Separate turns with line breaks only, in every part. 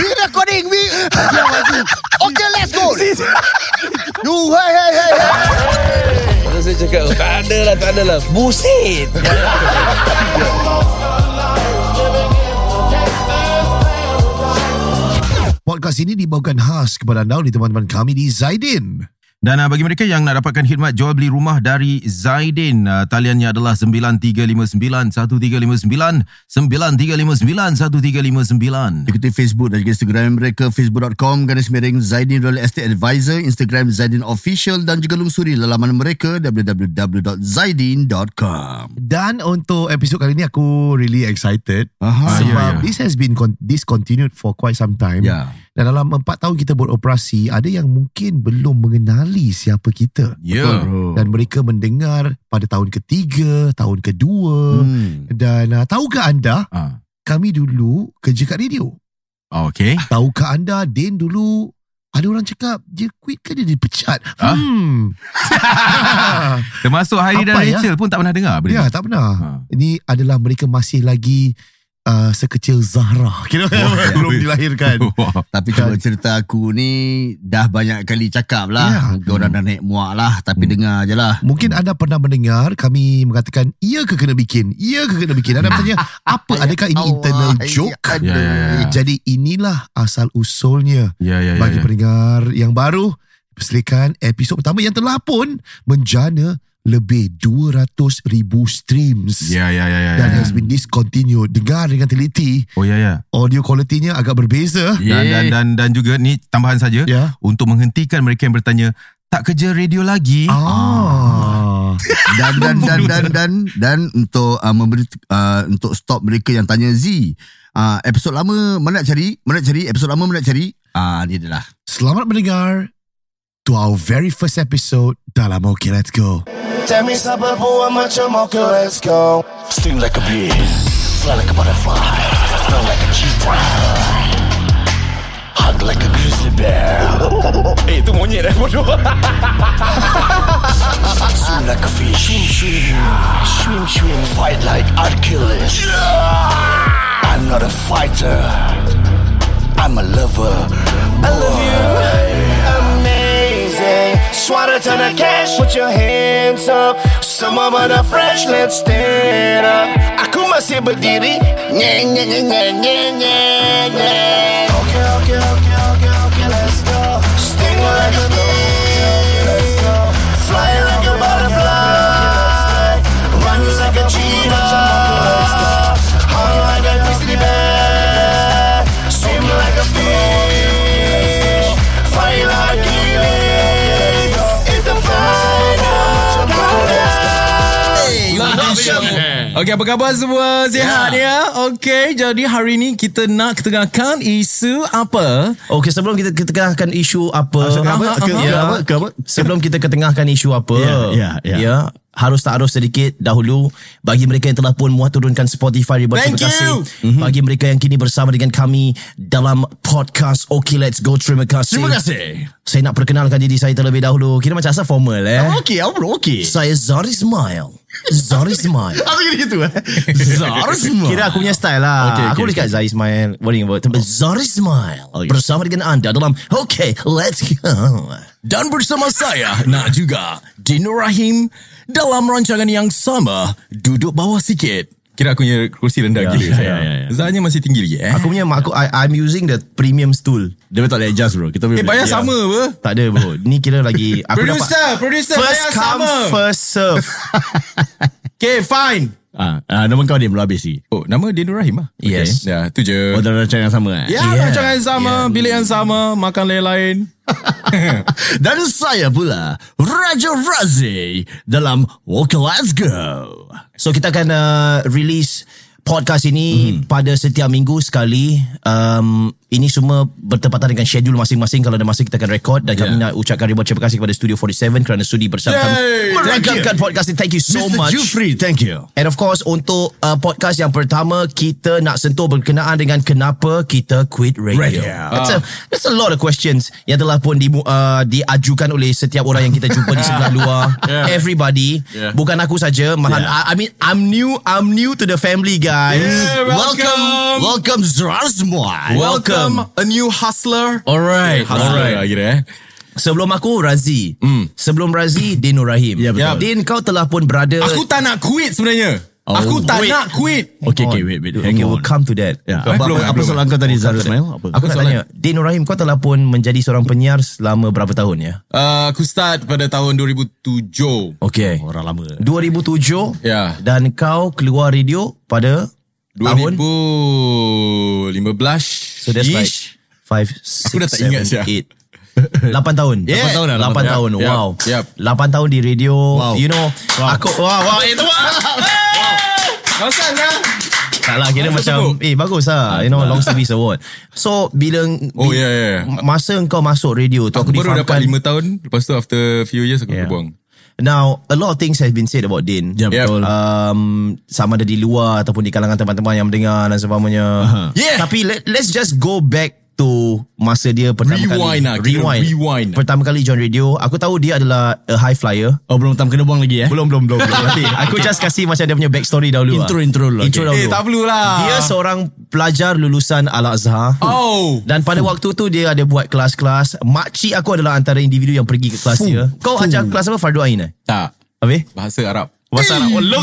We recording. We. Okay, let's go. You, hey, hey, hey, hey.
Saya cakap Tak ada lah Tak ada lah Buset
Podcast ini dibawakan khas kepada anda oleh teman-teman kami di Zaidin.
Dan uh, bagi mereka yang nak dapatkan khidmat jual beli rumah dari Zaidin, uh, taliannya adalah 9359-1359, 9359-1359.
Ikuti Facebook dan juga Instagram mereka facebook.com garis miring Zaidin Real Estate Advisor, Instagram Zaidin Official dan juga lungsuri laman mereka www.zaidin.com.
Dan untuk episod kali ini aku really excited
Aha,
sebab
ya, ya.
this has been con- discontinued for quite some time.
Ya.
Dan dalam empat tahun kita beroperasi, ada yang mungkin belum mengenali siapa kita.
Ya.
Betul.
Dan mereka mendengar pada tahun ketiga, tahun kedua.
Hmm.
Dan uh, tahukah anda,
Ah.
kami dulu kerja kat radio.
Okay.
Tahukah anda, Din dulu ada orang cakap dia quit ke dia dipecat?
Ah?
Hmm.
Termasuk Hari dan
Apa ya?
Rachel pun tak pernah dengar benda
Ya, tak pernah.
Ha.
Ini adalah mereka masih lagi uh, sekecil Zahra. Kira belum dilahirkan.
Tapi cuba cerita aku ni dah banyak kali cakap lah.
Ya.
Yeah. Orang dah naik muak lah. Tapi
Hmm.
dengar je lah.
Mungkin anda pernah mendengar kami mengatakan iya ke kena bikin? Iya ke kena bikin? Anda bertanya apa adakah ini
Allah,
internal joke?
aduh.
Ya, ya, ya.
Jadi inilah asal usulnya
Ya, ya, ya.
bagi
ya.
pendengar yang baru. Persilakan episod pertama yang telah pun menjana lebih 200 ribu streams.
Ya, ya, ya, ya.
Dan
ya.
has been discontinued. Dengar dengan teliti.
Oh, ya, ya.
Audio quality-nya agak berbeza.
Dan, dan, dan, dan juga ni tambahan saja.
Ya.
Untuk menghentikan mereka yang bertanya, tak kerja radio lagi?
Ah.
dan dan dan dan dan dan untuk uh, memberi uh, untuk stop mereka yang tanya Z uh, episod lama mana nak cari mana nak cari episod lama mana nak cari ah uh, ni adalah
Selamat mendengar to our very first episode. Dalam Okay Let's Go.
Tell me something, boy, macam okay, let's go. Sting like a bee, fly like a butterfly, run like a cheetah, hug like a grizzly bear.
Eh itu monyet eh bodoh
Swim like a fish, swim, swim, swim, swim, fight like Achilles. I'm not a fighter, I'm a lover. I love you, amazing. Swatter to the cash, put your hands up. Some of the fresh, let's stand up. Aku masih berdiri, nyeng, nyeng, nyeng, nyeng, nyeng, nyeng, nyeng. Okay, okay, okay, okay, okay, let's go. Sting like a
Okey, apa khabar semua? Sihat ya? Okey, jadi hari ni kita nak ketengahkan isu apa?
Okey sebelum kita ketengahkan isu apa
Aha,
Ke-
aha.
ya,
Ke apa? Ke apa?
Sebelum kita ketengahkan isu apa
Ya, ya, ya.
ya harus tak harus sedikit dahulu bagi mereka yang telah pun muat turunkan Spotify ribuan terima kasih
you.
mm-hmm. bagi mereka yang kini bersama dengan kami dalam podcast Okay Let's Go terima kasih
terima kasih
saya nak perkenalkan diri saya terlebih dahulu kira macam asal formal eh
okey apa bro okey
saya Zari Smile Zari Smile
apa gitu eh? Semua
Kira aku punya style lah.
Okay, okay,
Aku boleh cakap Zari Smile What do you about Zari Smile
Okay.
Bersama dengan anda dalam Okay let's go.
Dan bersama saya nak juga Dino Rahim dalam rancangan yang sama duduk bawah sikit. Kira aku punya kursi rendah
Ya,
gila saya.
ya, ya.
Zahnya masih tinggi lagi eh.
Aku punya aku I, I'm using the premium stool
dia betul tak adjust bro kita boleh
eh bayar
Ya.
sama apa?
Tak ada bro Ni kira lagi Aku
Producer,
dapat
producer
First
bayar
come
sama.
first serve
Okay, fine.
Ah, ah nama kau dia belum habis
Oh, nama Dino Rahim ah.
Yes.
Ya, tu je.
oh dalam rancangan yang sama eh
Ya,
Yeah.
rancangan yang sama, bilik yang sama, makan lain-lain.
Dan saya pula Raja Razi dalam Okay Let's Go.
So kita akan uh, release podcast ini hmm. pada setiap minggu sekali. Um, ini semua bertepatan dengan schedule masing-masing. Kalau ada masa kita akan record dan kami
Yeah.
nak ucapkan ribuan terima kasih kepada Studio 47 kerana sudi bersama
Yay!
kami merakamkan podcast ini. Thank you so
Mr.
much.
Jufri, thank you.
And of course untuk uh, podcast yang pertama kita nak sentuh berkenaan dengan kenapa kita quit radio.
Radio.
That's, a, that's a lot of questions yang telah pun di, uh, diajukan oleh setiap orang yang kita jumpa di sebelah luar.
Yeah.
Everybody.
Yeah.
Bukan aku saja. Mahan,
Yeah.
I, I mean I'm new I'm new to the family guys.
Yeah,
Welcome, welcome semua.
Welcome a new hustler.
Alright,
Hustler lah kira eh.
Sebelum aku Razi. Sebelum Razi Din Nur Rahim.
Ya, betul.
Din kau telah pun berada
Aku tak nak quit sebenarnya. Aku tak
wait.
nak quit.
Okay, okay, wait, wait.
Okay, we'll come to that.
Eh,
Apa,
belum,
apa, apa soalan kau tadi Zara Ismail? Apa?
Aku nak tanya, Din Rahim kau telah pun menjadi seorang penyiar selama berapa tahun ya?
Uh, aku start pada tahun 2007.
Okay.
Orang lama.
2007
Ya.
dan kau keluar radio pada tahun
2015.
So that's like
ish.
5
Aku dah tak ingat, Syah.
8 8 tahun.
Yeah. 8 tahun dah,
8
lapan
tahun.
Yup,
Wow.
yup.
8 tahun di radio.
Wow.
You know, aku wow, wow itu
Kau lah.
tak lah kira macam eh bagus lah you know long service award so bila
Oh, yeah, yeah.
masa kau masuk radio tu
Aku
aku,
baru dapat
difahamkan
5 tahun. Lepas tu after few years aku
Yeah.
buang.
now a lot of things have been said about Din
Ya,
Yep.
betul.
um, sama ada di luar ataupun di kalangan teman-teman yang mendengar dan sebagainya.
Yeah.
Tapi let, let's just go back to masa dia pertama
Rewind
kali.
lah, kira rewind.
Pertama kali join radio, aku tahu dia adalah a high flyer.
Oh, belum tam kena buang lagi eh?
Belum, belum, belum. belum. Nanti aku just kasih macam dia punya backstory dahulu.
Intro,
lah.
intro dulu,
Intro
okay.
dahulu.
Eh, tak perlu lah.
Dia seorang pelajar lulusan Al-Azhar.
Oh.
Dan pada waktu tu dia ada buat kelas-kelas. Makcik aku adalah antara individu yang pergi ke kelas dia. Kau ajar kelas apa? Fardu Ain eh?
Tak.
Habis?
Bahasa Arab.
Bahasa Arab. Oh, lo.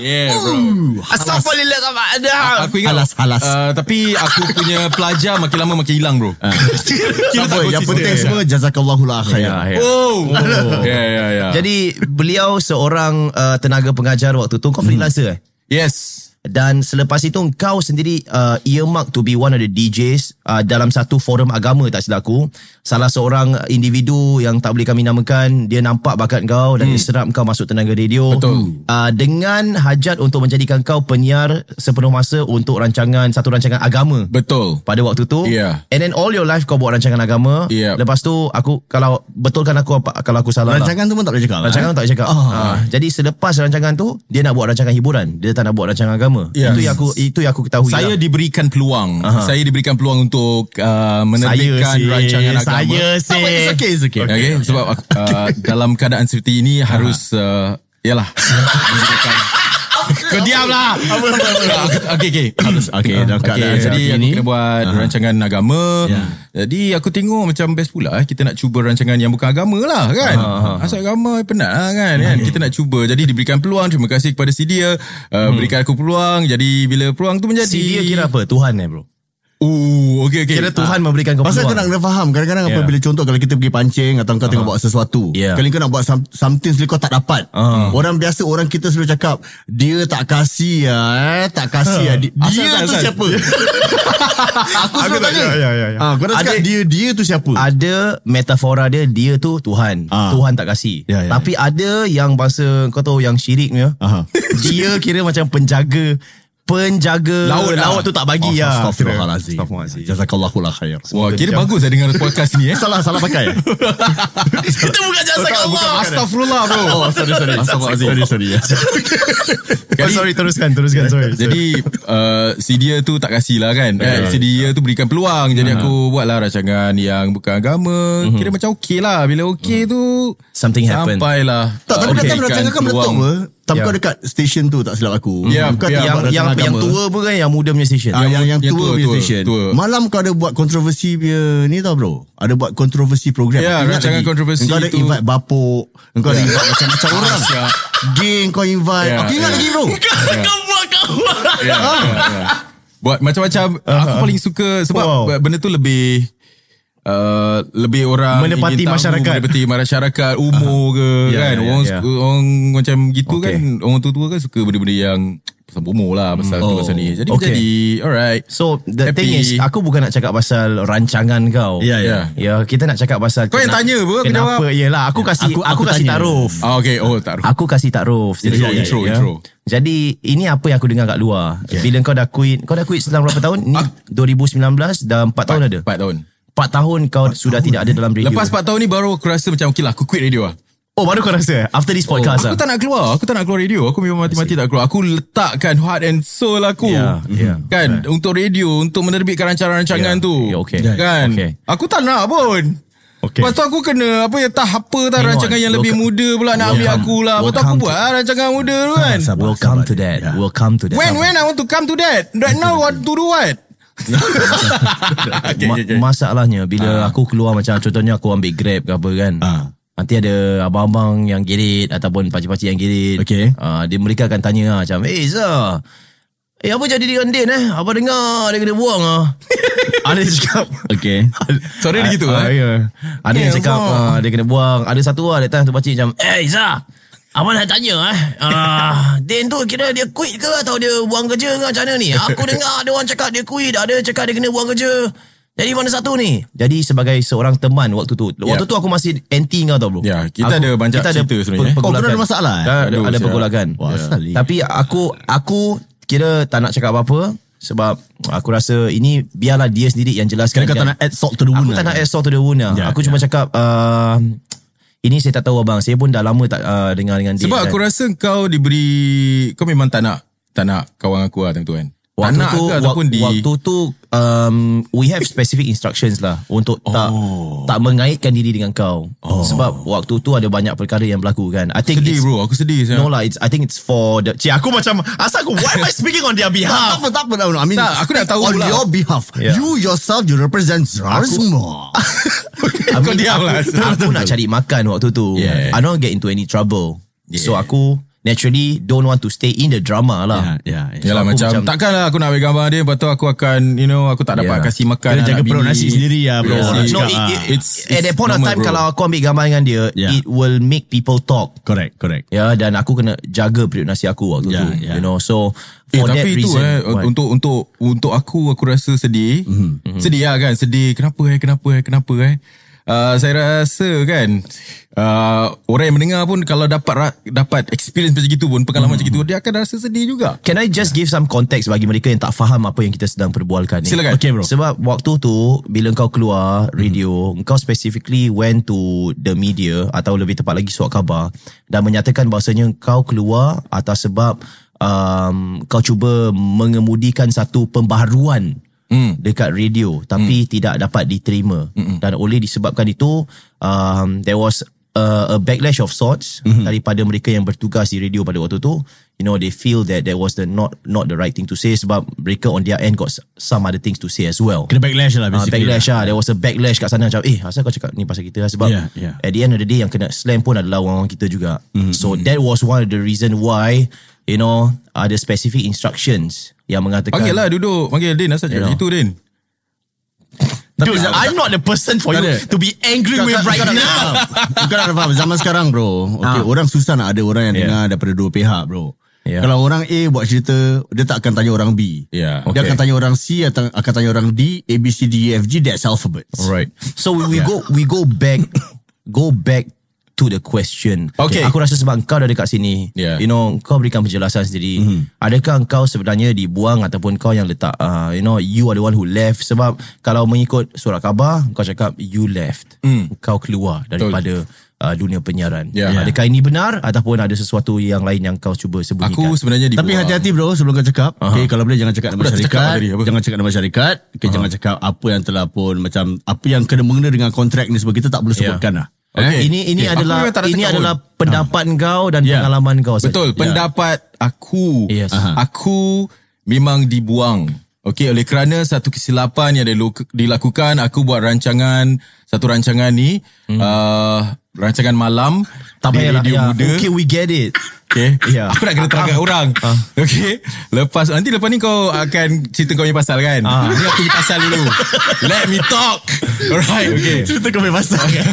Yeah, bro.
Astaghfirullah sama ada.
Aku ingat
Halas, halas.
Uh, Tapi aku punya pelajar makin lama makin hilang bro.
Tak apa, yang
konsisten.
penting semua jazakallahu la khair.
Ya, ya.
Oh. Ya ya ya.
Jadi beliau seorang uh, tenaga pengajar waktu tu kau freelancer eh?
yes.
Dan selepas itu kau sendiri uh, earmark to be one of the DJs uh, dalam satu forum agama tak silap aku. Salah seorang individu yang tak boleh kami namakan, dia nampak bakat kau dan dia serap kau masuk tenaga radio.
Betul.
Uh, dengan hajat untuk menjadikan kau penyiar sepenuh masa untuk rancangan satu rancangan agama.
Betul.
pada waktu tu
Yeah.
and then all your life kau buat rancangan agama
Yeah.
lepas tu aku kalau betulkan aku apa kalau aku salah lah.
Rancangan tu pun tak boleh cakap.
Rancangan
eh?
tu tak boleh cakap. Ah. Jadi selepas rancangan tu dia nak buat rancangan hiburan. Dia tak nak buat rancangan agama.
Yes.
Itu yang aku itu yang aku ketahui.
Saya
lah.
diberikan peluang. Saya diberikan peluang untuk uh, menerbitkan
sis.
rancangan agama.
Saya sih.
it's okay, it's okay.
Okay, sebab uh, dalam keadaan seperti ini harus uh, yalah.
Kau diam lah.
okay, okay.
Okay, dalam
Okay,
keadaan
jadi
seperti
aku kena buat rancangan agama.
Ya.
Jadi aku tengok macam best pula eh. Kita nak cuba rancangan yang bukan agama lah kan. Asal agama penat lah kan. kan? Kita nak cuba. Jadi diberikan peluang. Terima kasih kepada si dia. Uh, Berikan aku peluang. Jadi bila peluang tu menjadi.
Si dia kira apa? Tuhan eh bro.
Oh, okay, okay.
Kira Tuhan memberikan kau
Pasal kau nak
peluang.
kena faham Kadang-kadang
Yeah.
apabila contoh Kalau kita pergi pancing Atau kau tengah buat sesuatu
Yeah.
Kali kau nak buat some, something Sekali kau tak dapat Orang biasa Orang kita selalu cakap Dia tak kasih ya, eh, Tak kasih ya. Dia,
Asal,
dia
asal,
tu
asal.
siapa Aku selalu tanya
ya, ya, ya.
Ah, Kau dah cakap dia Dia tu siapa
Ada metafora dia Dia tu Tuhan
Ah.
Tuhan tak kasih
Ya, ya,
Tapi ada yang bahasa Kau tahu yang syiriknya
Aha.
Dia kira macam penjaga Penjaga
Laut lah.
laut tu tak bagi
Oh,
lah
Astaghfirullahalazim.
Astaghfirullahalazim.
Jazakallahu la khair
Wah, kira bagus saya dengar podcast ni eh.
Salah salah pakai.
Itu bukan jasa Allah.
Astagfirullah bro.
Oh sorry sorry.
Astaghfirullahalazim.
Sorry sorry
oh, Sorry teruskan Teruskan sorry
Jadi uh, si dia tu tak kasih lah kan? Yeah. Si dia tu berikan peluang. Jadi aku buat lah rancangan yang bukan agama. Kira macam okey lah. Bila okey tu
Something happen.
Sampailah.
Tak tapi okay. kan rancangan kan meletup apa Tapi
Ya.
kau dekat station tu tak silap aku
Ya,
Kau
ya.
tak
yang yang
rancangan
yang
agama.
tua pun kan yang muda punya station.
Ah, yang yang
yang
tua
tua,
punya
tua, tua.
Malam kau ada buat kontroversi punya ni tau bro. Ada buat kontroversi program.
Ya,
ingat
rancangan kontroversi
Kau ada
tu.
invite bapuk. Kau ada invite macam-macam orang. Geng kau invite.
Ya,
Aku ingat
ya.
lagi bro.
Kau buat kau buat.
Ya, ya, ya. Buat macam-macam Aku paling suka Sebab
Wow.
benda tu lebih Uh, lebih orang
Menepati
tahu,
masyarakat.
menepati masyarakat umur ke
Ya,
kan
ya,
orang, suka, orang macam gitu
Okay.
kan orang tua-tua kan suka benda-benda yang pasal umur lah pasal tu pasal ni jadi
Okay.
jadi alright
So the
Happy.
thing is aku bukan nak cakap pasal rancangan kau.
Ya,
ya.
Ya, kita nak cakap pasal
Kau yang tanya apa, aku
Kenapa?
jawab.
Yalah, aku kasih aku,
Aku- aku
kasih
tanya.
taruh.
ah, okay oh tak
Aku kasih takruf
Intro, intro, intro.
Jadi ini apa yang aku dengar kat luar Bila kau dah quit Kau dah quit setelah berapa tahun Ni 2019 Dah 4 tahun ada
4 tahun
4 tahun kau sudah tidak ada dalam radio
lepas 4 tahun ni baru aku rasa macam okay lah aku quit radio lah
Oh baru kau rasa eh? After this podcast
aku
lah
tak nak keluar Aku tak nak keluar radio Aku memang mati-mati tak keluar Aku letakkan heart and soul aku
Ya, ya.
Kan Untuk radio Untuk menerbitkan rancangan-rancangan
Ya,
tu
ya, okay.
Kan
Okay.
Aku tak nak pun
Okay.
Lepas tu aku kena apa ya tah apa tah
Hang on.
rancangan yang lebih
Welcome-
muda pula nak ambil aku lah. Lepas tu aku buat lah rancangan muda tu kan.
Sabar,
We'll come
sabar.
to that.
Ya.
We'll come to that.
When when I want to come to that. Right now what to do what? okay,
Ma-
okay, okay.
Masalahnya bila aku keluar macam contohnya aku ambil Grab ke apa kan.
Ah.
Nanti ada abang-abang yang girit ataupun pakcik-pakcik yang girit.
Okay.
Uh, dia mereka akan tanya lah, macam, "Eh Zah, eh apa jadi dengan Din eh? Apa dengar dia kena buang ah?" ada yang cakap
Okay.
Suara dia gitu
Ah,
ah.
ya. Ada yang
Eh,
cakap ah, dia kena buang. Ada satu lah datang tu pakcik macam, "Eh Zah, apa nak tanya eh? Ah, Din tu kira dia quit ke atau dia buang kerja ke macam mana ni? Aku dengar ada orang cakap dia quit, ada yang cakap dia kena buang kerja. Jadi mana satu ni? Jadi sebagai seorang teman waktu tu. Waktu
Ya.
tu aku masih anti kau tau bro.
Ya, kita ada banyak cerita sebenarnya, eh.
per-
Oh, korang
pergolakan.
ada masalah, eh?
Ada, ada, ada pergolakan.
Wah, sekali.
Tapi aku aku kira tak nak cakap apa-apa sebab aku rasa ini biarlah dia sendiri yang jelaskan.
Kira kau tak nak add salt to the wound
Aku tak
lah.
nak add salt to the wound lah.
Ya,
aku cuma
ya.
cakap uh, ini saya tak tahu abang. Saya pun dah lama tak uh, dengar dengan dia.
Sebab
kan.
aku rasa kau diberi kau memang tak nak tak nak kawan aku lah time tu kan. Tak
Waktu
nak
tu,
ke ataupun
wak-
di
waktu tu um, we have specific instructions lah untuk tak
Oh.
tak mengaitkan diri dengan kau. Sebab waktu tu ada banyak perkara yang berlaku kan. I think
sedih bro, aku sedih
No
sebenarnya.
lah, it's, I think it's for the... Cik, aku macam... Asal aku... Why am I speaking on their
Tak
behalf?
apa, tak apa. tak apa. I mean,
Tak, aku nak tahu
on
lah.
your behalf.
Yeah.
You yourself, you represent Zara semua.
I
Kau diam lah.
Aku nak cari makan waktu tu.
Yeah.
I don't get into any trouble. So
Yeah.
aku naturally don't want to stay in the drama lah.
Ya, ya. ya.
Yalah macam,
macam-
takkan lah aku nak ambil gambar dia Lepas tu aku akan You know Aku tak dapat
Yeah.
kasih makan
Kena jaga perut nasi sendiri lah bro.
Yeah.
No, it,
ah.
it,
It's-
at that point of time
bro.
kalau aku ambil gambar dengan dia,
Yeah.
it will make people talk.
Correct, correct.
Ya, dan aku kena jaga periuk nasi aku waktu
Yeah,
tu.
yeah.
You know, so
Eh,
for that
tapi itu
reason.
eh
what?
untuk untuk untuk aku aku rasa sedih. Mm-hmm. Sedih lah kan, sedih. Kenapa eh? Kenapa eh? Kenapa eh? Uh, saya rasa kan uh, orang yang mendengar pun kalau dapat dapat experience macam itu pun pengalaman macam itu dia akan rasa sedih juga.
Can I just give some context bagi mereka yang tak faham apa yang kita sedang perbualkan ni?
Silakan.
Okay, bro.
Sebab waktu tu bila kau keluar radio, kau specifically went to the media atau lebih tepat lagi surat khabar dan menyatakan bahawasanya kau keluar atas sebab um, kau cuba mengemudikan satu pembaharuan
Hmm.
dekat radio tapi tidak dapat diterima. Dan oleh disebabkan itu um, there was uh, a backlash of sorts daripada mereka yang bertugas di radio pada waktu tu. You know they feel that that was the not not the right thing to say sebab mereka on their end got some other things to say as well.
Kena backlash lah
Uh,
basically.
backlash lah. There was a backlash kat sana Macam eh asal kau cakap ni pasal kita? Lah Sebab
Yeah, yeah.
At the end of the day Yang kena slam pun adalah Orang-orang kita juga.
Mm-hmm.
So that was one of the reason why You know Ada specific instructions Yang mengatakan
Panggil lah duduk. Panggil Din asal cakap
You know.
gitu Din.
Dude, I'm not the person for you
ada.
To be angry
Kau-
with
kau-
right
kau
now.
Kau nak faham Zaman sekarang bro okay, Orang susah nak ada orang yang
Yeah.
dengar Daripada dua pihak bro
Yeah.
Kalau orang A buat cerita Dia tak akan tanya orang B
Yeah.
Dia
Okay.
akan tanya orang C Atau akan tanya orang D A, B, C, D, E, F, G That's alphabets
Right So we, we go We go back Go back To the question.
Okay.
Aku rasa sebab kau dah dekat sini
Yeah.
You know Kau berikan penjelasan sendiri.
Mhm.
Adakah kau sebenarnya dibuang Ataupun kau yang letak uh, You know You are the one who left? Sebab Kalau mengikut surat khabar Kau cakap You left. Kau keluar Daripada uh, Dunia penyiaran.
Yeah.
Adakah ini benar Ataupun ada sesuatu yang lain Yang kau cuba sembunyikan?
Aku sebenarnya dibuang.
Tapi hati-hati bro Sebelum kau cakap. Okay, Kalau boleh jangan cakap nama
dah cakap
syarikat.
tadi, apa?
Jangan cakap nama syarikat. Okay, Jangan cakap apa yang telah pun Macam Apa yang kena mengena dengan kontrak ni Sebab kita tak boleh
Yeah.
sebutkan lah
Okay.
Ini ini
Okay.
Adalah ini adalah
pun.
pendapat kau dan
Yeah.
pengalaman kau. saja.
Betul, pendapat aku.
Yes.
Aha. Aku memang dibuang. Okey, oleh kerana satu kesilapan yang dilakukan, aku buat rancangan, satu rancangan ni, hmm. uh, rancangan malam
Tak
di
Ya,
Muda.
okay, we get it.
Okay.
Ya.
Aku nak kena terangkan orang. Okay. Lepas, nanti lepas ni kau akan cerita kau punya pasal kan? Ni aku punya pasal dulu. Let me talk. Alright, okay.
Cerita kau punya pasal okay,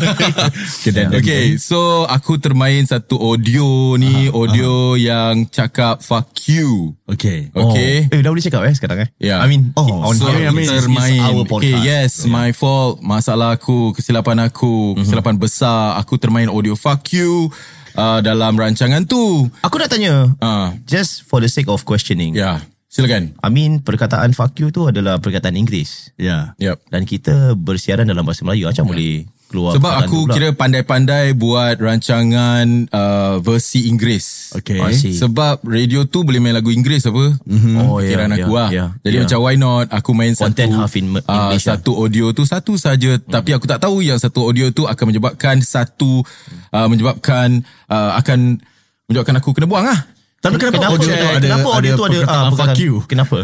then, then,
Okay, so aku termain satu audio ni, audio yang cakap fuck you.
okay.
Okay.
Oh. Eh, dah boleh cakap eh sekarang eh?
Yeah.
I mean,
Oh,
on
so.
I mean, it's- it's
termain.
our
okay,
podcast.
yes, my fault. Masalah aku, kesilapan aku, kesilapan besar. Aku termain audio fuck you uh, dalam rancangan tu.
Aku nak tanya,
Ah,
just for the sake of questioning.
ya, yeah. silakan.
I mean, perkataan fuck you tu adalah perkataan Inggeris.
Yeah
Yep.
Dan kita bersiaran dalam bahasa Melayu. Macam boleh keluar
Sebab aku
pula.
kira pandai-pandai buat rancangan uh, versi Inggeris.
Okay.
Sebab radio tu boleh main lagu Inggeris apa. Mm-hmm.
Oh,
Fikiran
ya,
aku lah.
ya,
Jadi
ya.
macam why not aku main
Content
satu
half in
ah,
English lah.
satu audio tu satu saja hmm. tapi aku tak tahu yang satu audio tu akan menyebabkan satu uh, menyebabkan uh, akan menyebabkan aku kena buang lah.
Tapi kenapa,
kenapa
audio tu ada
kenapa audio tu ada
perkataan
ah,
fuck
perkataan-
you?
Kenapa?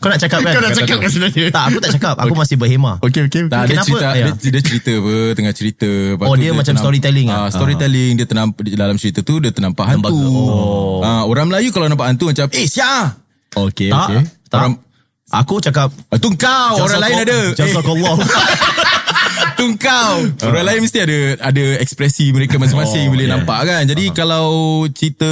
Kau nak cakap kan?
Kau nak cakap kan sebenarnya?
Tak, aku tak cakap. Aku masih berhema.
Okay, okay.
Tak, dia
Kenapa?
cerita,
Ya.
dia, dia cerita apa, tengah cerita. Lepas
Oh,
tu
dia macam storytelling ah?
ah? storytelling, dia ternampak, di dalam cerita tu, dia ternampak hantu.
Oh.
Ah, orang Melayu kalau nampak hantu macam, eh, siap!
Okay,
Tak,
okay.
tak.
Orang-
Aku cakap
Ah, tu kau, orang lain ada. Eh,
Jazakallah.
tu kau. Orang lain mesti ada ada ekspresi mereka masing-masing
Oh,
boleh
yeah.
nampak kan. Jadi kalau cerita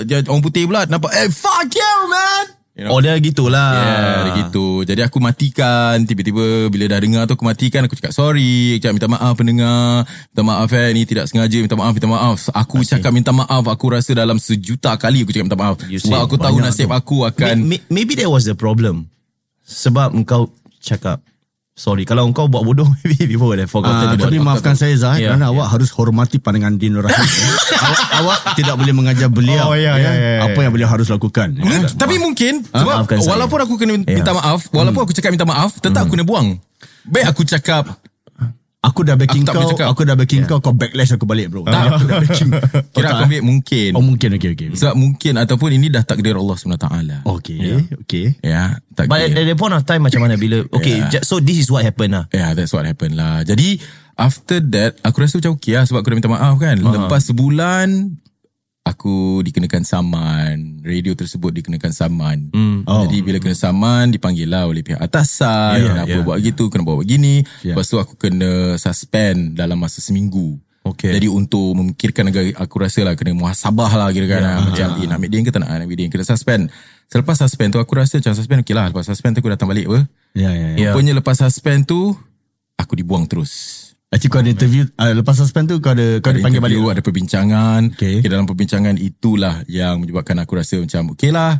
dia- orang putih pula nampak, eh, fuck you, man! You know?
Oh dia gitulah.
Yeah, dia gitu. Jadi aku matikan Tiba-tiba bila dah dengar tu Aku matikan Aku cakap sorry Aku cakap minta maaf pendengar Minta maaf eh Ni tidak sengaja Minta maaf Minta maaf Aku cakap minta maaf Aku rasa dalam sejuta kali Aku cakap minta maaf
You
Sebab aku tahu nasib
tu.
aku akan
May- may- Maybe that was the problem. Sebab engkau cakap sorry. Kalau engkau buat bodoh, maybe people would have forgotten.
Ah,
about
tapi maafkan saya Zah
Ya,
Kerana awak harus hormati pandangan Din Rahim awak, awak tidak boleh mengajar beliau
Oh, ya, ya, ya, ya.
Apa yang beliau harus lakukan ya.
Mung- Tapi mungkin Sebab
Maafkan saya.
walaupun aku kena minta maaf Walaupun aku cakap minta maaf Tetap aku kena buang Baik aku cakap
Aku dah backing
Aku tak
kau. Aku dah backing kau Kau backlash aku balik bro
Tak.
Aku dah backing
Kira aku ambil mungkin
Oh mungkin okay okay
Sebab mungkin Ataupun ini dah takdir Allah SWT
Okay okay
Ya
But at
Takdir
the point of time macam mana bila okay
Yeah.
so this is what happened lah.
Yeah, that's what happened lah. Jadi, after that, aku rasa macam okay lah sebab aku dah minta maaf kan. Uh-huh. Lepas sebulan, aku dikenakan saman. Radio tersebut dikenakan saman. Mm.
Oh.
Jadi, bila kena saman, dipanggil lah oleh pihak atasan.
Yeah,
kenapa
yeah,
buat gitu, kenapa buat begini.
Yeah.
Lepas tu, aku kena suspend dalam masa seminggu.
Okay.
Jadi untuk memikirkan agak aku rasa lah kena muhasabah lah kira kan yeah. macam eh, nak ambil dia ke tak nak ambil dia kena suspend. Selepas suspend tu aku rasa macam suspend okey lah lepas suspend tu aku datang balik apa.
Ya ya ya
Ya.
Rupanya lepas suspend tu Aku dibuang terus
Actually kau ada interview uh, Lepas suspend tu Kau ada Kau
Ada
dipanggil balik
Ada perbincangan
Okay.
okay. Dalam perbincangan itulah Yang menyebabkan aku rasa macam Okay lah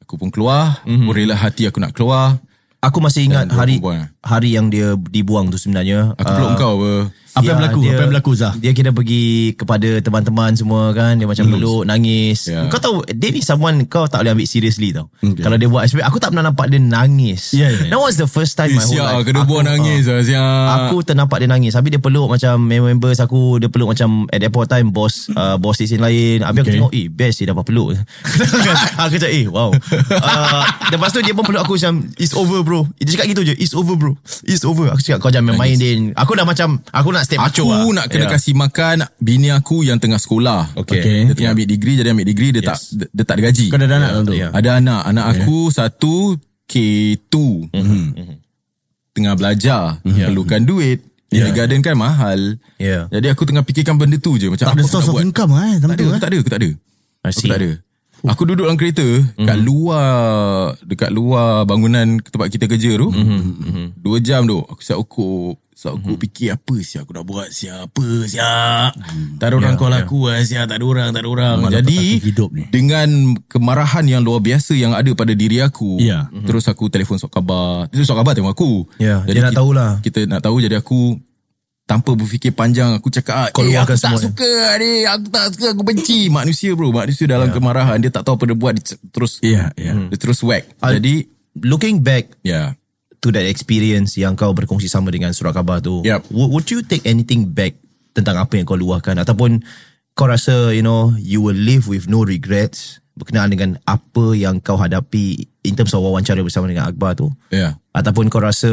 Aku pun keluar
Mhm.
mm-hmm. Murailah hati aku nak keluar
Aku masih ingat
Dan
hari
buang.
Hari yang dia dibuang tu sebenarnya.
Aku peluk
Ah,
kau apa
Apa yang berlaku Apa yang berlaku Zah
Dia kira pergi kepada teman-teman semua kan. Dia macam
Hmm.
peluk, nangis.
Ya.
Kau tahu, dia ni someone kau tak boleh ambil seriously tau.
Okay.
Kalau dia buat SPM, aku tak pernah nampak dia nangis.
Ya, ya, ya.
That was the first time
Eh
my whole life.
Kena
Aku-
buang nangis lah siap
Aku ternampak dia nangis Habis dia peluk macam Members aku Dia peluk macam At that point time Boss uh, Boss station lain Habis
Okay.
aku tengok Eh best dia dapat peluk Aku cakap eh wow uh, Lepas tu dia pun peluk aku macam It's over bro Dia cakap gitu je It's over bro It's over. Aku cakap kau jangan main-main Din. Aku dah macam Aku nak step macho
Aku
lah.
nak kena
Ya.
kasih makan Bini aku yang tengah sekolah.
Okay.
Okay.
Dia tengah ambil degree Jadi ambil degree Dia, tak, dia, dia tak ada gaji.
Kau ada anak tu?
Ya.
Ada anak. Anak aku satu K2
Mhm.
Tengah belajar. Perlukan duit. Yeah. garden kan mahal.
Ya.
Jadi aku tengah fikirkan benda tu je. Macam
Tak
apa
ada
aku
source
nak
of
buat?
income eh?
Tak
Time
ada,
tu
aku
eh?
tak ada, aku tak ada.
I
Aku tak ada. Aku duduk dalam kereta kat luar dekat luar bangunan tempat kita kerja tu. Dua jam tu. Aku siap ukur. Siap ukur fikir apa siap aku nak buat siapa siap. Tak ada orang call aku lah siap. Tak ada orang, tak ada orang. Jadi
dapat hidup ni.
dengan kemarahan yang luar biasa yang ada pada diri aku.
Ya.
Terus aku telefon sok khabar. Terus sok khabar tengok aku.
Ya, dia nak
kita-
tahulah.
Kita nak tahu jadi aku tanpa berfikir panjang aku cakap
Kau
eh,
luahkan
aku tak
semua ni."
suka ni aku tak suka aku benci manusia bro. Manusia dalam kemarahan dia tak tahu apa dia buat dia terus
Ya ya.
dia terus whack.
I-
jadi
Looking back
ya.
to that experience yang kau berkongsi sama dengan surat khabar tu,
Yup.
would, would you take anything back tentang apa yang kau luahkan? Ataupun kau rasa you know you will live with no regrets berkenaan dengan apa yang kau hadapi in terms of wawancara bersama dengan Akbar tu
ya
ataupun kau rasa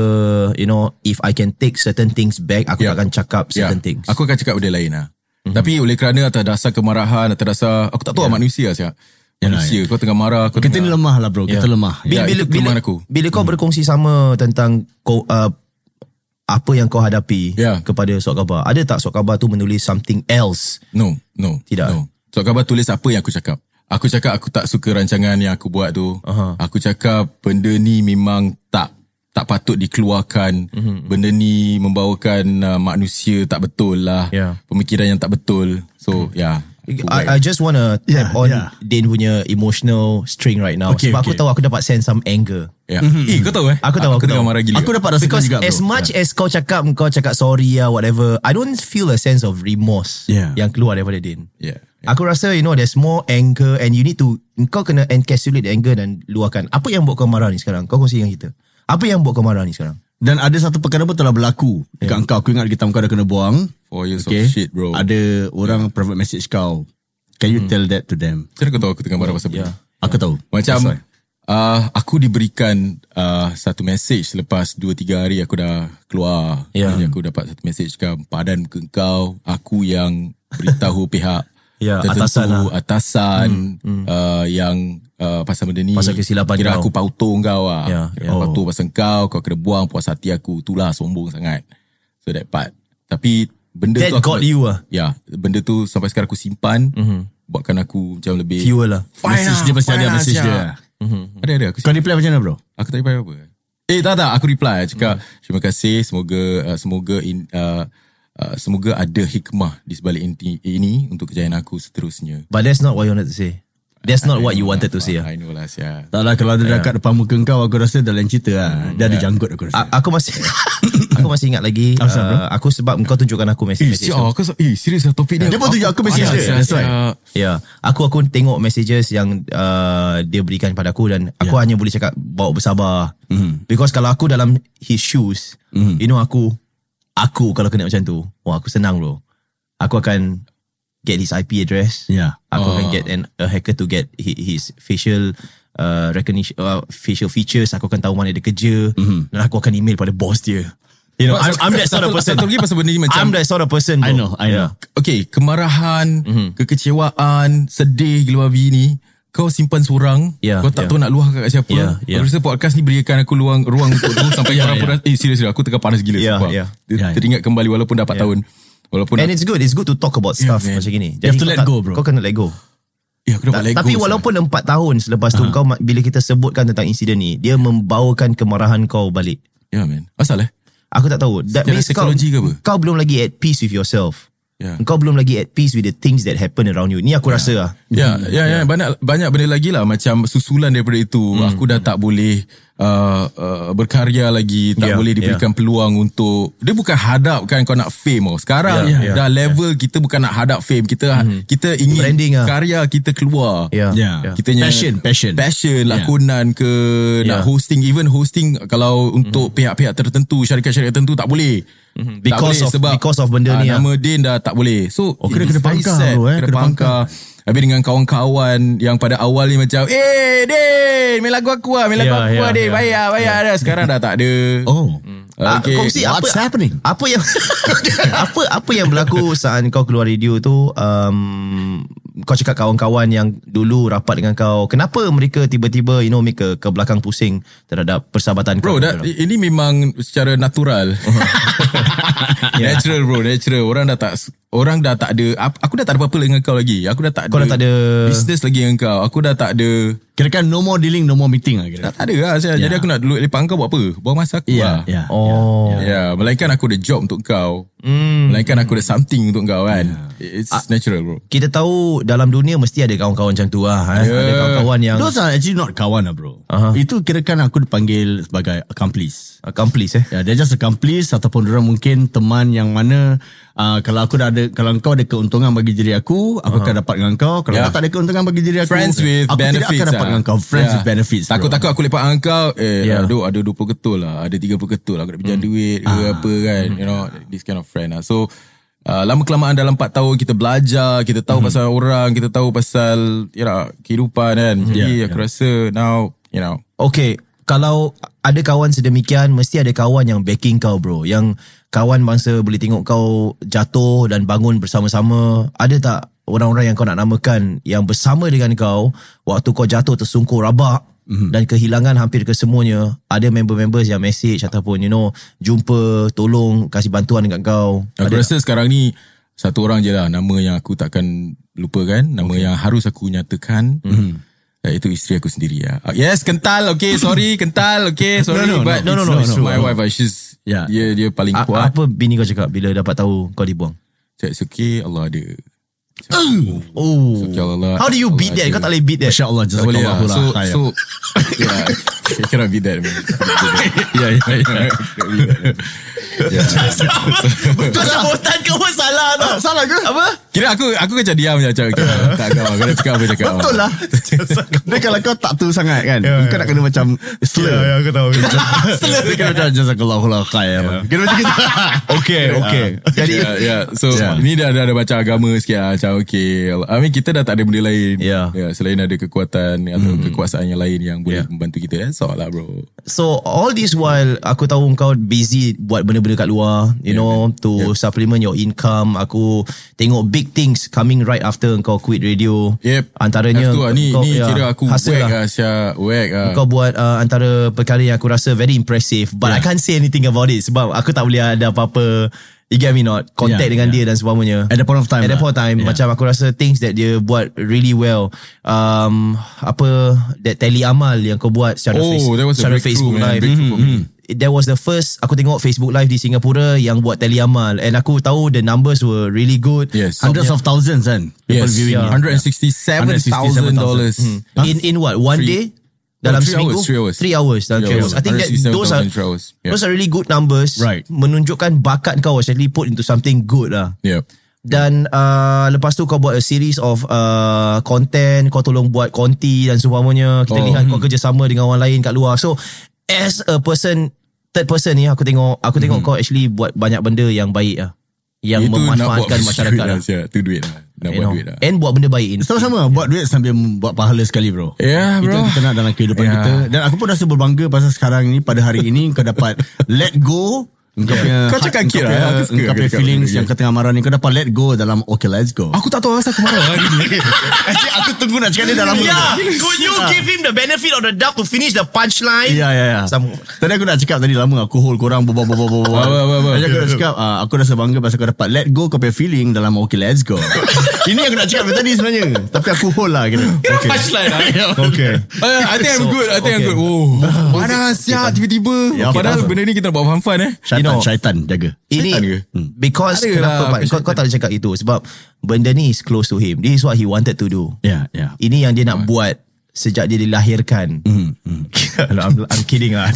you know if I can take certain things back aku
Yeah.
takkan cakap certain things.
Aku akan cakap benda lain lah tapi oleh kerana atas dasar kemarahan atas dasar aku tak tahu yeah. manusia siap manusia kau tengah marah kau
Kita ni
tengah
lemah lah bro. Kita
Ya.
lemah.
Bila,
Ya,
bila,
itu
bila,
kelemahan aku.
bila kau berkongsi sama tentang kau, uh, apa yang kau hadapi
Ya.
kepada surat khabar ada tak surat khabar tu menulis something else?
No no
Tidak.
no. So khabar tulis apa yang aku cakap aku cakap aku tak suka rancangan yang aku buat tu
Aha.
aku cakap benda ni memang tak tak patut dikeluarkan mm-hmm. benda ni membawakan uh, manusia tak betul lah
Ya.
pemikiran yang tak betul so mm. ya yeah,
I, I just want to
Yeah,
tap on
yeah.
Din punya emotional string right now.
Okay,
Sebab aku
okay.
tahu aku dapat sense some anger.
Ya. Eh, kau tahu eh?
Aku tahu, aku
tengah
tahu.
marah gila.
Aku dapat rasa
Because
juga bro.
as much as kau cakap kau cakap sorry lah whatever, I don't feel a sense of remorse
Yeah.
yang keluar daripada Din.
Yeah.
Aku rasa you know there's more anger and you need to kau kena encapsulate the anger dan luahkan. Apa yang buat kau marah ni sekarang? Kau kongsi dengan kita. Apa yang buat kau marah ni sekarang?
Dan ada satu perkara pun telah berlaku Dekat engkau Aku ingat kita kau dah kena buang
Four years
Okay
of shit bro.
Ada orang private message kau Can you tell that to them
Macam mana kau tahu aku tengah marah pasal
Yeah.
benda?
Aku tahu
Macam
That's
uh, aku diberikan uh, satu message selepas 2-3 hari aku dah keluar. Jadi aku dapat satu message kan padan muka kau, aku yang beritahu pihak
Ya,
tertentu,
atasan lah.
atasan Uh, yang uh, pasal benda ni.
Pasal kesilapan
Kira
kau.
aku pautung kau lah.
Ya,
Kira
ya.
aku pautung pasal kau, kau kena buang puas hati aku. Itulah sombong sangat. So that part. Tapi benda
That
tu aku,
got you lah.
Ya, benda tu sampai sekarang aku simpan. Buatkan aku macam lebih
Fuel lah.
Message dia pasti ada message dia
Ada ada aku
Kau reply macam mana bro
Aku tak reply apa Eh tak tak Aku reply Cakap terima kasih Semoga uh, Semoga in, uh, uh, Semoga ada hikmah Di sebalik inti, ini Untuk kejayaan aku seterusnya
But that's not what you wanted to say. That's not what you wanted to say. ah.
I know lah Sia
Tak lah kalau ada dekat depan muka kau Aku rasa dah lain cerita lah Dia ada janggut aku rasa
A- aku masih aku masih ingat lagi uh, aku sebab kau tunjukkan aku
Eh
message-message.
siap aku Eh serius lah topik ni
Dia pun tunjuk aku message
Panas,
dia, that's why.
Ya, aku aku tengok messages yang uh, dia berikan pada aku dan aku hanya boleh cakap bawa bersabar. Mm. Because kalau aku dalam his shoes, mm. you know aku aku kalau kena macam tu, wah aku senang bro. Aku akan get his IP address.
Ya.
Aku akan
Oh.
get an, a hacker to get his, his facial uh, recognition uh, facial features. Aku akan tahu mana dia kerja mm-hmm. dan aku akan email pada boss dia. You know, I'm, I'm that sort of person.
Satu lagi pasal benda ni macam
I'm that sort of person. Bro.
I know I know
Okay kemarahan Kekecewaan Sedih gila babi ni kau simpan seorang
Ya,
Kau tak
ya.
tahu nak luahkan kat siapa
Ya, ya.
Aku rasa podcast ni berikan aku luang, ruang untuk tu Sampai korang pun rasa Eh serius Aku tengah panas gila
Ya,
sumpah.
ya.
Ter-
Ya, ya.
Teringat kembali Walaupun dah 4 tahun Walaupun
And
dah,
it's good. It's good to talk about
Yeah,
stuff
man.
macam gini.
You have to
kau
let
tak-
go, bro.
Kau kena let go.
Ya aku dapat let go
Tapi walaupun 4 tahun selepas tu kau ma- bila kita sebutkan tentang insiden ni, dia membawakan kemarahan kau balik.
Ya man Asal eh
Aku tak tahu. That
Secara
means kau,
ke apa?
kau belum lagi at peace with yourself.
Ya.
Kau belum lagi at peace with the things that happen around you. Ni aku rasa lah.
Ya, ya, ya, banyak banyak benda lagi lah macam susulan daripada itu.
Hmm.
Aku dah tak boleh uh, uh, berkarya lagi, tak
Ya,
boleh diberikan peluang untuk dia bukan hadap kan kau nak fame oh. Sekarang
Ya, ya,
dah level kita bukan nak hadap fame, kita kita ingin
Branding lah.
karya kita keluar.
Ya.
Ya.
ya.
Kita punya
Passion, passion.
passion
Ya.
lakonan ke nak
Ya.
hosting even hosting kalau untuk pihak-pihak tertentu syarikat-syarikat tertentu tak boleh tak
Because
boleh
of-
sebab
because of benda
ah,
ni
nama Din dah tak boleh. So
Oh, kena- kena pangkar
sad.
bro, eh.
kena
Kena
pangkar Habis dengan kawan-kawan yang pada awal ni macam Eh Din Main lagu aku lah Main lagu
Ya,
aku
ya,
lah Din.
ya.
Bayar bayar dah Sekarang dah tak ada.
Oh.
Ah,
Okay.
kongsi apa
What's happening?
Apa yang apa apa yang berlaku saat kau keluar radio tu um, kau cakap kawan-kawan yang dulu rapat dengan kau kenapa mereka tiba-tiba you know make ke, ke belakang pusing terhadap persahabatan
Bro
kau
dah, ini memang secara natural Natural bro Natural Orang dah tak Orang dah tak ada Aku dah tak ada apa-apa dengan kau lagi Aku dah tak
Kau
ada
dah tak ada-
Business lagi dengan kau Aku dah tak ada
Kira kan no more dealing No more meeting lah kira
Dah tak ada lah saya. Jadi aku nak duduk lepak kau buat apa Buang masa aku
Ya
lah
Ya
oh
Ya, melainkan aku ada job untuk kau.
Hmm.
Melainkan aku ada something untuk kau kan. It's natural bro.
kita tahu dalam dunia mesti ada kawan-kawan macam tu lah eh?
Ya.
ada kawan-kawan yang
Those are actually not kawan lah bro
Aha.
Itu kira kan aku dipanggil Sebagai accomplice
accomplice eh
Ya, dia just accomplice ataupun orang mungkin teman yang mana uh, kalau aku dah ada kalau kau ada keuntungan bagi diri aku, aku akan dapat dengan kau. Kalau
Yeah.
kau tak ada keuntungan bagi diri aku,
Friends with
aku
benefits
tidak akan dapat
lah.
dengan kau. Friends
Yeah.
with benefits. bro.
Takut-takut aku lepak dengan kau Eh
Yeah.
aduh ada 20 ketul lah Ada 30 ketul lah Aku nak pinjam duit ke apa kan You know This kind of friend lah So uh, Lama kelamaan dalam 4 tahun Kita belajar Kita tahu pasal orang Kita tahu pasal You know Kehidupan kan Jadi aku rasa Now You know
Okay, kalau ada kawan sedemikian, mesti ada kawan yang backing kau bro. Yang kawan bangsa boleh tengok kau jatuh dan bangun bersama-sama. Ada tak orang-orang yang kau nak namakan yang bersama dengan kau waktu kau jatuh tersungkur rabak mm-hmm. dan kehilangan hampir kesemuanya. Ada member-members yang message ataupun you know jumpa, tolong, kasih bantuan dekat kau.
Aku rasa sekarang ni Satu orang je lah Nama yang aku takkan lupakan Nama okay. yang harus aku nyatakan mm-hmm. Itu isteri aku sendiri ya. Yes, kental. Okay, sorry, kental. Okay, sorry.
No, no, no.
but
No, no, no,
it's
no,
my
no.
wife. She's
Yeah.
dia dia paling
A-
kuat.
apa bini kau cakap bila dapat tahu kau dibuang?
It's okay. Allah ada.
Oh.
Subhanallah.
How do you beat that? Kau tak boleh beat that.
Masya Allah
Tak boleh lah.
Jazakallah
So,
khair.
so yeah, I cannot beat that. Man.
Ya ya ya
Kau sebutan kau pun salah tau.
Salah ke?
Apa?
Kira aku aku macam diam je macam okay, tak kau kau nak cakap apa cakap.
Betul lah Dia kalau kau tak tu sangat kan Kau nak kena macam Slur
Ya, aku tahu.
Dia kena macam Jazakallah khair Kena macam gitu Okay okay
Jadi yeah, yeah. So
Yeah.
Ni dah, ada baca agama sikit lah Macam okay I mean kita dah tak ada benda lain
Yeah.
yeah, Selain ada kekuatan Atau kekuasaan yang lain Yang boleh membantu kita That's all lah bro
So all this while aku tahu kau busy buat benda-benda kat luar, you yeah, know, to yeah. supplement your income. Aku tengok big things coming right after kau quit radio.
Yep
Antaranya
to lah. Ni,
kau,
ni
ya,
kira aku Whack
lah.
Syah Whack lah
Kau buat uh, antara perkara yang aku rasa very impressive but yeah. I can't say anything about it sebab aku tak boleh ada apa-apa You get me not? Contact
Yeah,
dengan
yeah.
dia dan sebagainya.
At the point of time
At the
lah.
point of time
Yeah.
Macam aku rasa Things that dia buat Really well um, Apa That tele amal Yang kau buat Secara,
Oh,
face,
that was a
secara
breakthrough,
Facebook
man.
live
me.
That was the first Aku tengok Facebook live Di Singapura Yang buat tele amal And aku tahu The numbers were really good
Yes
Hundreds of thousands kan People
Yes
viewing
Yeah.
$167,000.
$167,000 dollars.
In in what One
Three-
day dalam
three
seminggu
hours, three hours.
three hours dalam
Three
three hours.
hours.
I think that those are
167,000 three hours. Yeah.
those are really good numbers
Right.
menunjukkan bakat kau actually put into something good lah
Yeah
dan uh, lepas tu kau buat a series of uh, content kau tolong buat konti dan seumpamanya kita
Oh.
lihat kau kerjasama dengan orang lain kat luar so as a person third person ni aku tengok aku tengok kau actually buat banyak benda yang baik lah yang
Itu
memanfaatkan masyarakat lah.
lah. Itu duit lah Nak buat
know.
duit lah
and buat benda baik
Sama-sama buat duit sambil buat pahala sekali bro.
Ya,
Itu
bro.
yang kita nak dalam kehidupan
Ya.
kita. Dan aku pun rasa berbangga pasal sekarang ni pada hari ini kau dapat let go Kau punya
Kau cakap
kau
kira,
punya,
aku suka
kau punya feelings yang kau tengah marah ni kau dapat let go dalam okay let's go.
Aku tak tahu asal aku marah hari ni
Actually aku tunggu nak cakap dia dah lama.
Yeah, could you give him the benefit of the doubt to finish the punchline?
Ya ya ya. Tadi aku nak cakap tadi lama aku hold korang.
Apa, apa, apa.
Jadi aku nak cakap ah, aku rasa bangga pasal kau dapat let go kau punya feeling dalam okay let's go. Ini yang aku nak cakap tadi sebenarnya. Tapi aku hold lah kira. Okay.
Punchline lah
Okay.
Uh, I think I'm good I think I'm good Oh Mana siap tiba-tiba
Ya,
Padahal benda ni kita nak buat fun-fun eh
Syaitan,
know-
syaitan jaga.
Ini
Syaitan ke?
because
Ada
kenapa
lah,
Pat? Kau, kau tak boleh cakap itu sebab benda ni is close to him. This is what he wanted to do.
Ya, ya.
Ini yang dia nak buat sejak dia dilahirkan.
Hmm, hmm.
I'm, I'm kidding lah.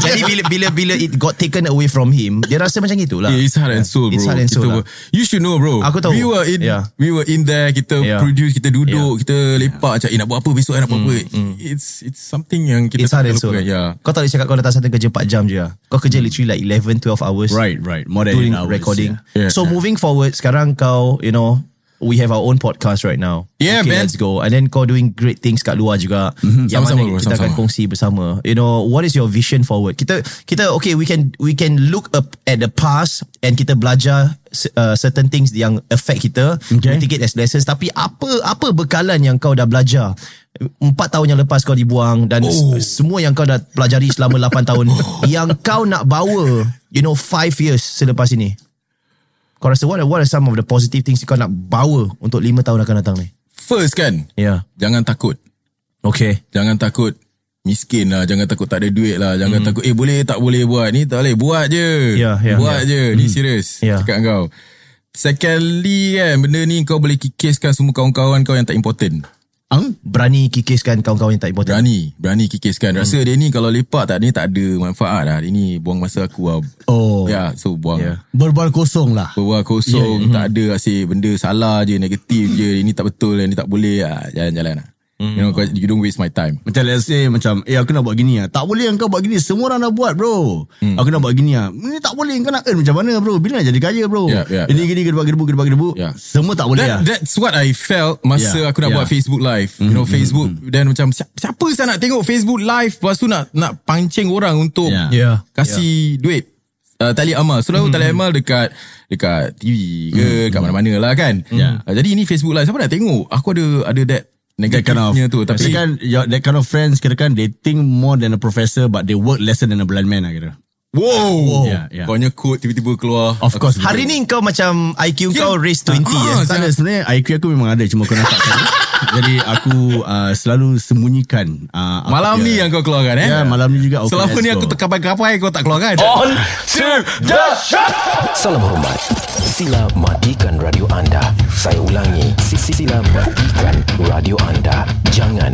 Jadi bila bila bila it got taken away from him, dia rasa macam itulah.
Yeah, it's heart and soul bro
It's heart and soul
kita,
lah.
You should know bro
Aku tahu.
We were in
Yeah.
We were in there Kita
Yeah.
produce Kita duduk Kita lepak Macam eh nak buat apa besok eh, Nak buat apa It's it's something yang kita
It's hard and soul.
Yeah
Kau tak boleh cakap kau datang sana kerja 4 jam je lah. Kau kerja literally like 11, 12 hours.
Right, right. More than hours,
recording.
Yeah.
So
Yeah.
moving forward, sekarang kau, you know, we have our own podcast right now.
Yeah,
okay,
man.
let's go. And then kau doing great things kat luar juga. Mm-hmm. Yang
Sama-sama,
mana kita akan
sama-sama.
kongsi bersama. You know, what is your vision forward? Kita kita okay, we can we can look up at the past and kita belajar uh, certain things yang affect kita.
Okay.
We take it as lessons. Tapi apa apa bekalan yang kau dah belajar? Empat tahun yang lepas kau dibuang dan oh. semua yang kau dah pelajari selama 8 tahun yang kau nak bawa you know 5 years selepas ini. Kau rasa what are, what are some of the positive things kau nak bawa untuk 5 tahun akan datang ni?
First kan?
Yeah.
Jangan takut.
Okay.
Jangan takut Miskin lah. Jangan takut tak ada duit lah. Jangan
Hmm.
takut Eh boleh tak boleh buat Ni? Tak boleh. Buat je.
Ya, ya,
Buat je. Ni serius
Ya.
Cakap kau. Secondly kan Benda ni kau boleh kikiskan Semua kawan-kawan kau yang tak important
Ang?
Berani kikiskan kawan-kawan yang tak important.
Berani Berani kikiskan Rasa dia ni Kalau lepak tak ni Tak ada manfaat lah Dia ni buang masa aku lah
Oh.
Ya so buang
Ya.
Berbual kosong lah.
Berbual kosong Tak ada asyik Benda salah je Negatif je Ini tak betul Ini tak boleh ah, Jalan-jalan lah You know You don't waste my time.
Macam let's say Macam Eh aku nak buat gini lah Tak boleh kau buat gini. Semua orang dah buat bro. Hmm. Aku nak buat gini lah Ini tak boleh Kau nak earn macam mana bro? Bila nak jadi kaya bro?
Ya, ya,
Ini gini gedebak gedebuk gedebak gedebuk
Ya.
Semua tak boleh lah
That, That's what I felt Masa
Yeah,
aku nak
yeah.
buat Facebook live. You know Facebook Dan macam si- Siapa saya nak tengok Facebook live? Lepas tu nak Nak pancing orang Untuk
Yeah.
Yeah.
Kasih duit. Uh, Tali amal. Selalu tali amal dekat Dekat TV ke Dekat mana-mana lah kan?
Yeah.
uh, Jadi ini Facebook live. Siapa nak tengok? Aku ada Ada that
That kind of
tu Tapi
Kira kan your, That kind of friends Kira kan They think more than a professor But they work lesser than a blind man lah kira
Wow.
Ya, ya.
Kau punya code tiba-tiba keluar.
Of course.
Hari ni kau macam IQ kau raise 20
Ah,
ya.
tak ada sebenarnya IQ aku memang ada cuma kau nampak kan. Jadi aku uh, selalu sembunyikan uh,
Malam ni yang kau keluarkan eh?
Ya, malam ni juga open
Selama ni aku terkapai-kapai kau tak keluarkan.
On to the shot.
Salam hormat. Sila matikan radio anda. Saya ulangi. Sila matikan radio anda. Jangan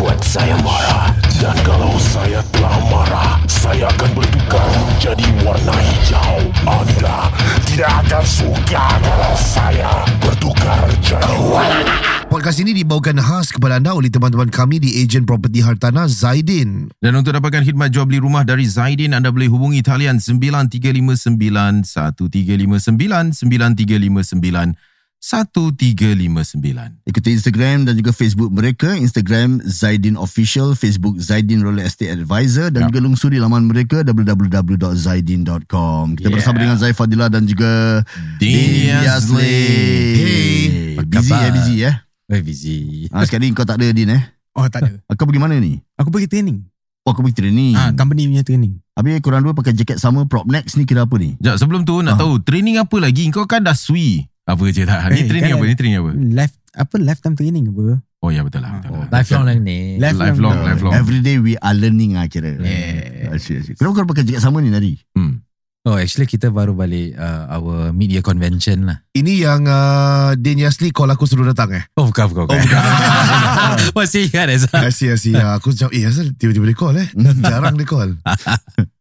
buat saya marah.
Dan kalau saya telah marah, saya akan bertukar menjadi warna hijau. Anda tidak akan suka kalau saya bertukar jadi warna.
Podcast ini dibawakan khas kepada anda oleh teman-teman kami di ejen properti hartanah Zaidin.
Dan untuk dapatkan khidmat jual beli rumah dari Zaidin, anda boleh hubungi talian 9359 1359 9359 1359.
Ikuti Instagram dan juga Facebook mereka. Instagram Zaidin Official, Facebook Zaidin Real Estate Advisor dan juga lungsuri laman mereka www.zaidin.com. Kita
Yeah.
bersama dengan Zaid Fadila dan juga
Din Yazli.
Hey, busy eh, busy eh.
Eh, busy.
Ha, sekarang ni kau tak ada Din eh.
Oh, tak ada.
Kau pergi mana ni?
Aku pergi training.
Oh, kau pergi training.
Ah, company punya training.
Habis korang dua pakai jaket sama Prop Next ni kira apa ni?
Sekejap, sebelum tu nak tahu training apa lagi? Kau kan dah sui. Apa je tak? Ni
Eh,
training
kan
apa? Ni training apa?
Life apa lifetime training apa?
Oh ya betul lah. Betul lah.
Lifelong learning.
Lifelong, lifelong.
Every day we are learning lah kira.
Yeah.
Asyik, asyik. Kenapa kau pakai jaket sama ni tadi?
Hmm.
Oh, actually kita baru balik uh, our media convention lah.
Ini yang uh, Din Yasli call aku suruh datang eh.
Oh, bukan, bukan. bukan. Masih ingat Zah?
Asyik asyik. Aku macam eh asal tiba-tiba dia call eh. Jarang dia call.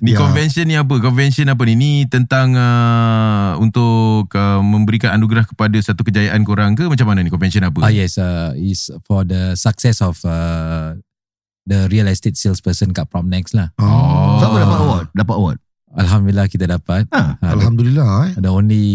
Ni
Ya.
convention ni apa? Convention apa ni? Ni tentang uh, untuk uh, memberikan anugerah kepada satu kejayaan korang ke macam mana ni convention apa?
Ah yes, uh, is for the success of uh, the real estate salesperson kat Promnex lah.
Oh.
Siapa dapat award? Dapat award?
Alhamdulillah kita dapat.
Ah,
Ah,
Alhamdulillah eh.
the only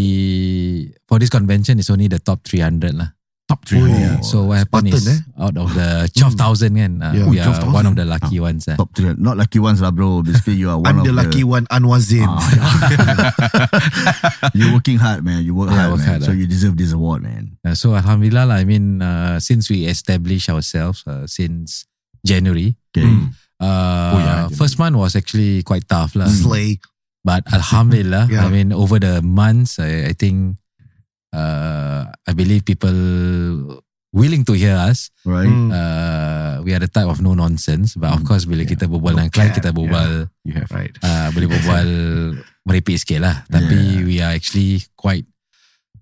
for this convention is only the top 300 lah.
Top 3.
Oh,
Yeah. So what happened
Spartan,
is out of the 12,000 kan, uh,
Yeah.
we
Oh,
are
12,000.
one of the lucky ones. Uh.
Top 3. Not lucky ones lah bro. Basically you are one
One
of
the lucky one Anwazin.
Ah, you working hard man. You work
Yeah,
hard
work
man.
hard,
so
ah.
you deserve this award man.
Uh, so Alhamdulillah lah, I mean, uh, since we established ourselves uh, since January,
Okay.
uh,
Oh, yeah,
first month was actually quite tough lah.
Slay.
But Alhamdulillah,
Yeah.
I mean, over the months, I, I think, uh, I believe people willing to hear us.
Right.
Hmm.
Uh, we are the type of no nonsense. But of course, bila kita berbual
No
dengan client, kita berbual,
You have.
Right.
uh, boleh berbual merepek sikit lah. Tapi we are actually quite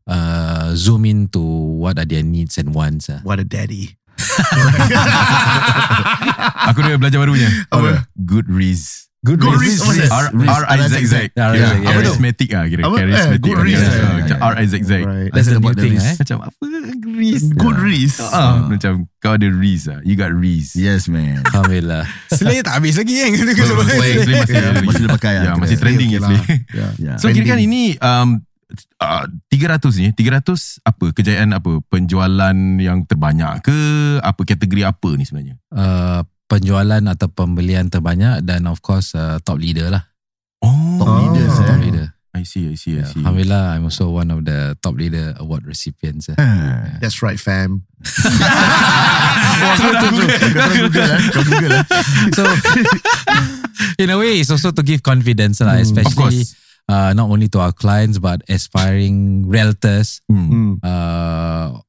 uh, zoom into what are their needs and wants. Uh.
What a daddy.
Aku dah belajar barunya.
Apa?
Good Riz.
Good dia?
R R I Z Z. Charismatic ah kira?
Eh,
charismatic.
good eh.
Macam R I Z Z.
That's the new thing
risk.
eh.
Macam apa Riz?
Good Riz.
Ah, macam kau ada Riz ah. You got Riz.
Yes man.
Alhamdulillah.
Slay tak habis lagi kan.
Slay, slay masih
masih pakai.
Ya, masih trending ya. Slay. So kira kan ini um, uh, 300 ni 300 apa kejayaan apa penjualan yang terbanyak ke apa kategori apa ni sebenarnya
Uh, penjualan atau pembelian terbanyak dan of course uh, top leader lah.
oh
Top leaders,
Top
eh.
leader.
I see I see I see
Alhamdulillah, I'm also one of the top leader award recipients.
Ah.
That's right fam.
Kau Google eh. Kau Google eh.
so, in a way, it's also to give confidence lah,
of
especially uh, not only to our clients but aspiring realtors.
Hmm.
Uh,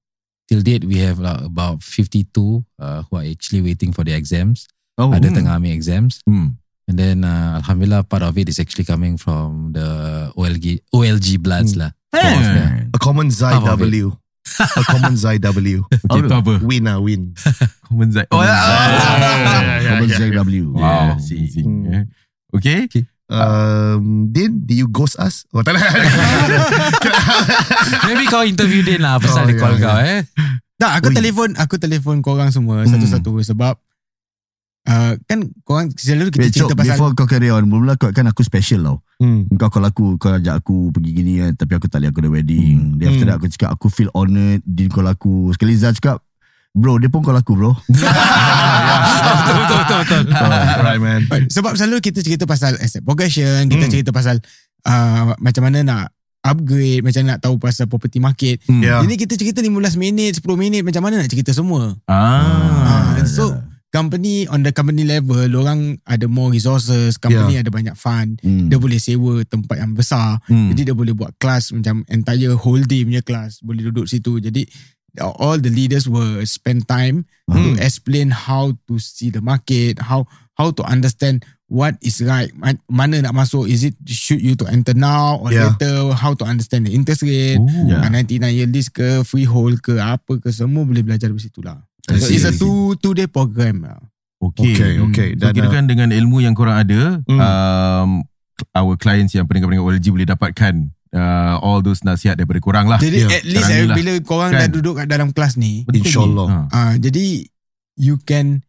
till date, we have uh, about 52 uh, who are actually waiting for the exams.
Oh.
Ada tengah ambil exams.
Hmm.
And then, uh, Alhamdulillah, part of it is actually coming from the OLG, OLG bloods lah.
Eh,
A common Zai. W. A common Zai W.
okay, tu apa
Win ah win.
common Zai oh
Ah,
ya
Common ZW.
wow
Yeah,
see.
Hmm.
Eh. okay
Um, Din, do you ghost us? Oh, tak.
Maybe kau interview Din lah pasal
Oh,
dia call
yeah,
kau eh.
Tak, aku
Ui.
telefon aku telefon korang semua
Hmm.
satu-satu sebab uh, kan korang selalu kita
Wait,
cerita
Cok,
pasal
before kau carry on, mula kau kan aku special tau.
Hmm.
Kau call aku, kau ajak aku pergi gini kan, tapi aku tak boleh aku ada wedding. Dia after
Hmm.
that aku cakap, aku feel honoured, Din call aku. Sekali Zah cakap, bro, dia pun call aku bro.
betul, betul, betul, betul.
right man.
sebab selalu kita cerita pasal asset progression, kita
Hmm.
cerita pasal uh, macam mana nak upgrade, macam nak tahu pasal property market.
Yeah.
Ini kita cerita 15 minit, 10 minit macam mana nak cerita semua.
ah
Ah, so company on the company level, orang ada more resources, company ada banyak fund,
Hmm.
dia boleh sewa tempat yang besar.
Hmm.
Jadi dia boleh buat kelas macam entire whole day punya kelas, boleh duduk situ. Jadi all the leaders will spend time to explain how to see the market, how how to understand what is right, Ma- mana nak masuk, is it should you to enter now or
Yeah.
later, how to understand the interest rate,
Oh.
yeah. 99 year lease ke, freehold ke, apa ke, semua boleh belajar dari situ lah. So it's a two two day program lah.
Okay.
Okay, okay.
So
Dan,
kira kan dengan ilmu yang korang ada,
Hmm.
um, our clients yang pendengar-pendengar OLG boleh dapatkan uh, all those nasihat daripada korang lah.
Jadi
Yeah.
at least eh,
ni lah.
bila korang
Kan?
dah duduk kat dalam kelas ni,
ni?
InsyaAllah.
Ha.
ah jadi you can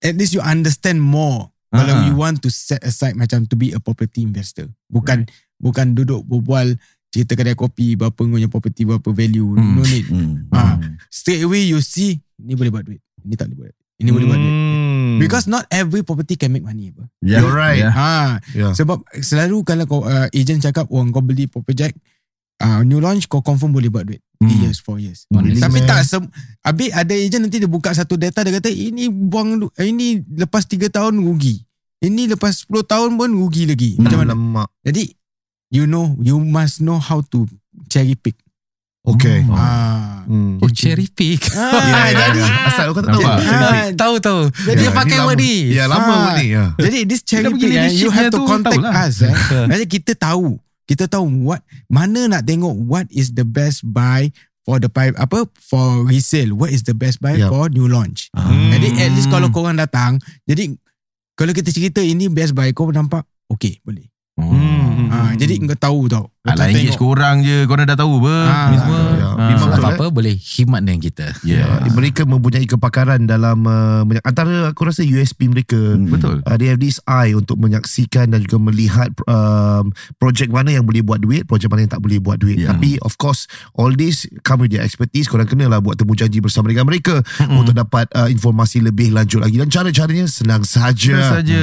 at least you understand more
Ah,
kalau
ah.
you want to set aside macam to be a property investor. Bukan bukan duduk berbual cerita kedai kopi berapa punya property berapa value.
Hmm.
No need.
Hmm.
Ah, straight away you see ni boleh buat duit. Ini tak boleh buat. Ini boleh buat duit.
Hmm.
Because not every property can make money apa.
Yeah.
You're right.
Yeah.
Ha,
Yeah.
sebab selalu kalau kau uh, agent cakap oh kau beli project uh, new launch kau confirm boleh buat duit. 3
Hmm.
years, 4 years.
Really,
Tapi
man?
tak sem- Habis ada agent nanti dia buka satu data dia kata ini buang ini lepas 3 tahun rugi. Ini lepas 10 tahun pun rugi lagi. Macam mana?
Alamak.
Jadi you know you must know how to cherry pick.
Okay.
Oh.
Ah.
Hmm.
Oh, cherry pick.
Ah, jadi
Asal kau tak tahu.
Ah,
tahu tahu.
Jadi
Dia
Ya,
pakai word ni.
Ya, lama
Ah.
word ni. Ya.
Jadi this cherry pick eh, you have to contact
tahulah.
us eh. Maksudnya kita tahu, kita tahu what mana nak tengok what is the best buy for the pipe apa for resale, what is the best buy
Yup.
for new launch.
Hmm.
Jadi at least kalau korang datang, jadi kalau kita cerita ini best buy kau nampak okay boleh.
Hmm.
Ha, jadi kau tahu tau.
Alah engage korang je Korang dah tahu apa
Ah,
Ni semua
ya.
Ah.
Memang
Tak
betul,
apa-apa boleh khidmat dengan kita.
Yeah
Ya, mereka mempunyai kepakaran dalam uh, antara aku rasa USP mereka
Betul
uh, they have this eye untuk menyaksikan dan juga melihat um, projek mana yang boleh buat duit, projek mana yang tak boleh buat duit.
Yeah.
Tapi of course all this come with their expertise. Korang kenalah buat temu janji bersama dengan mereka untuk dapat uh, informasi lebih lanjut lagi dan cara-caranya senang saja.
saja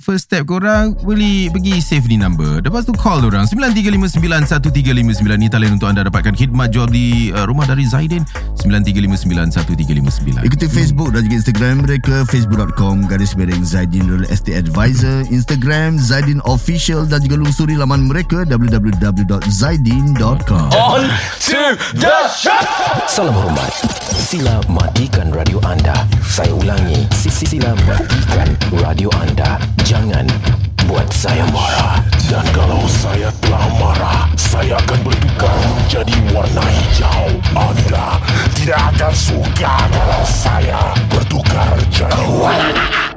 First step korang Boleh pergi save ni number Lepas tu call orang 93591359 Ni talian untuk anda dapatkan khidmat jual di uh, rumah dari Zaidin 93591359
Ikuti Facebook dan juga Instagram mereka facebook.com garis miring Zaidin Real Estate Advisor Instagram Zaidin Official dan juga lungsuri laman mereka www.zaidin.com
On to the shot.
Salam hormat. Sila matikan radio anda. Saya ulangi. Sila matikan radio anda. Jangan buat saya marah.
Dan kalau saya telah marah, saya akan bertukar menjadi warna hijau. Anda tidak akan suka kalau saya bertukar jadi warna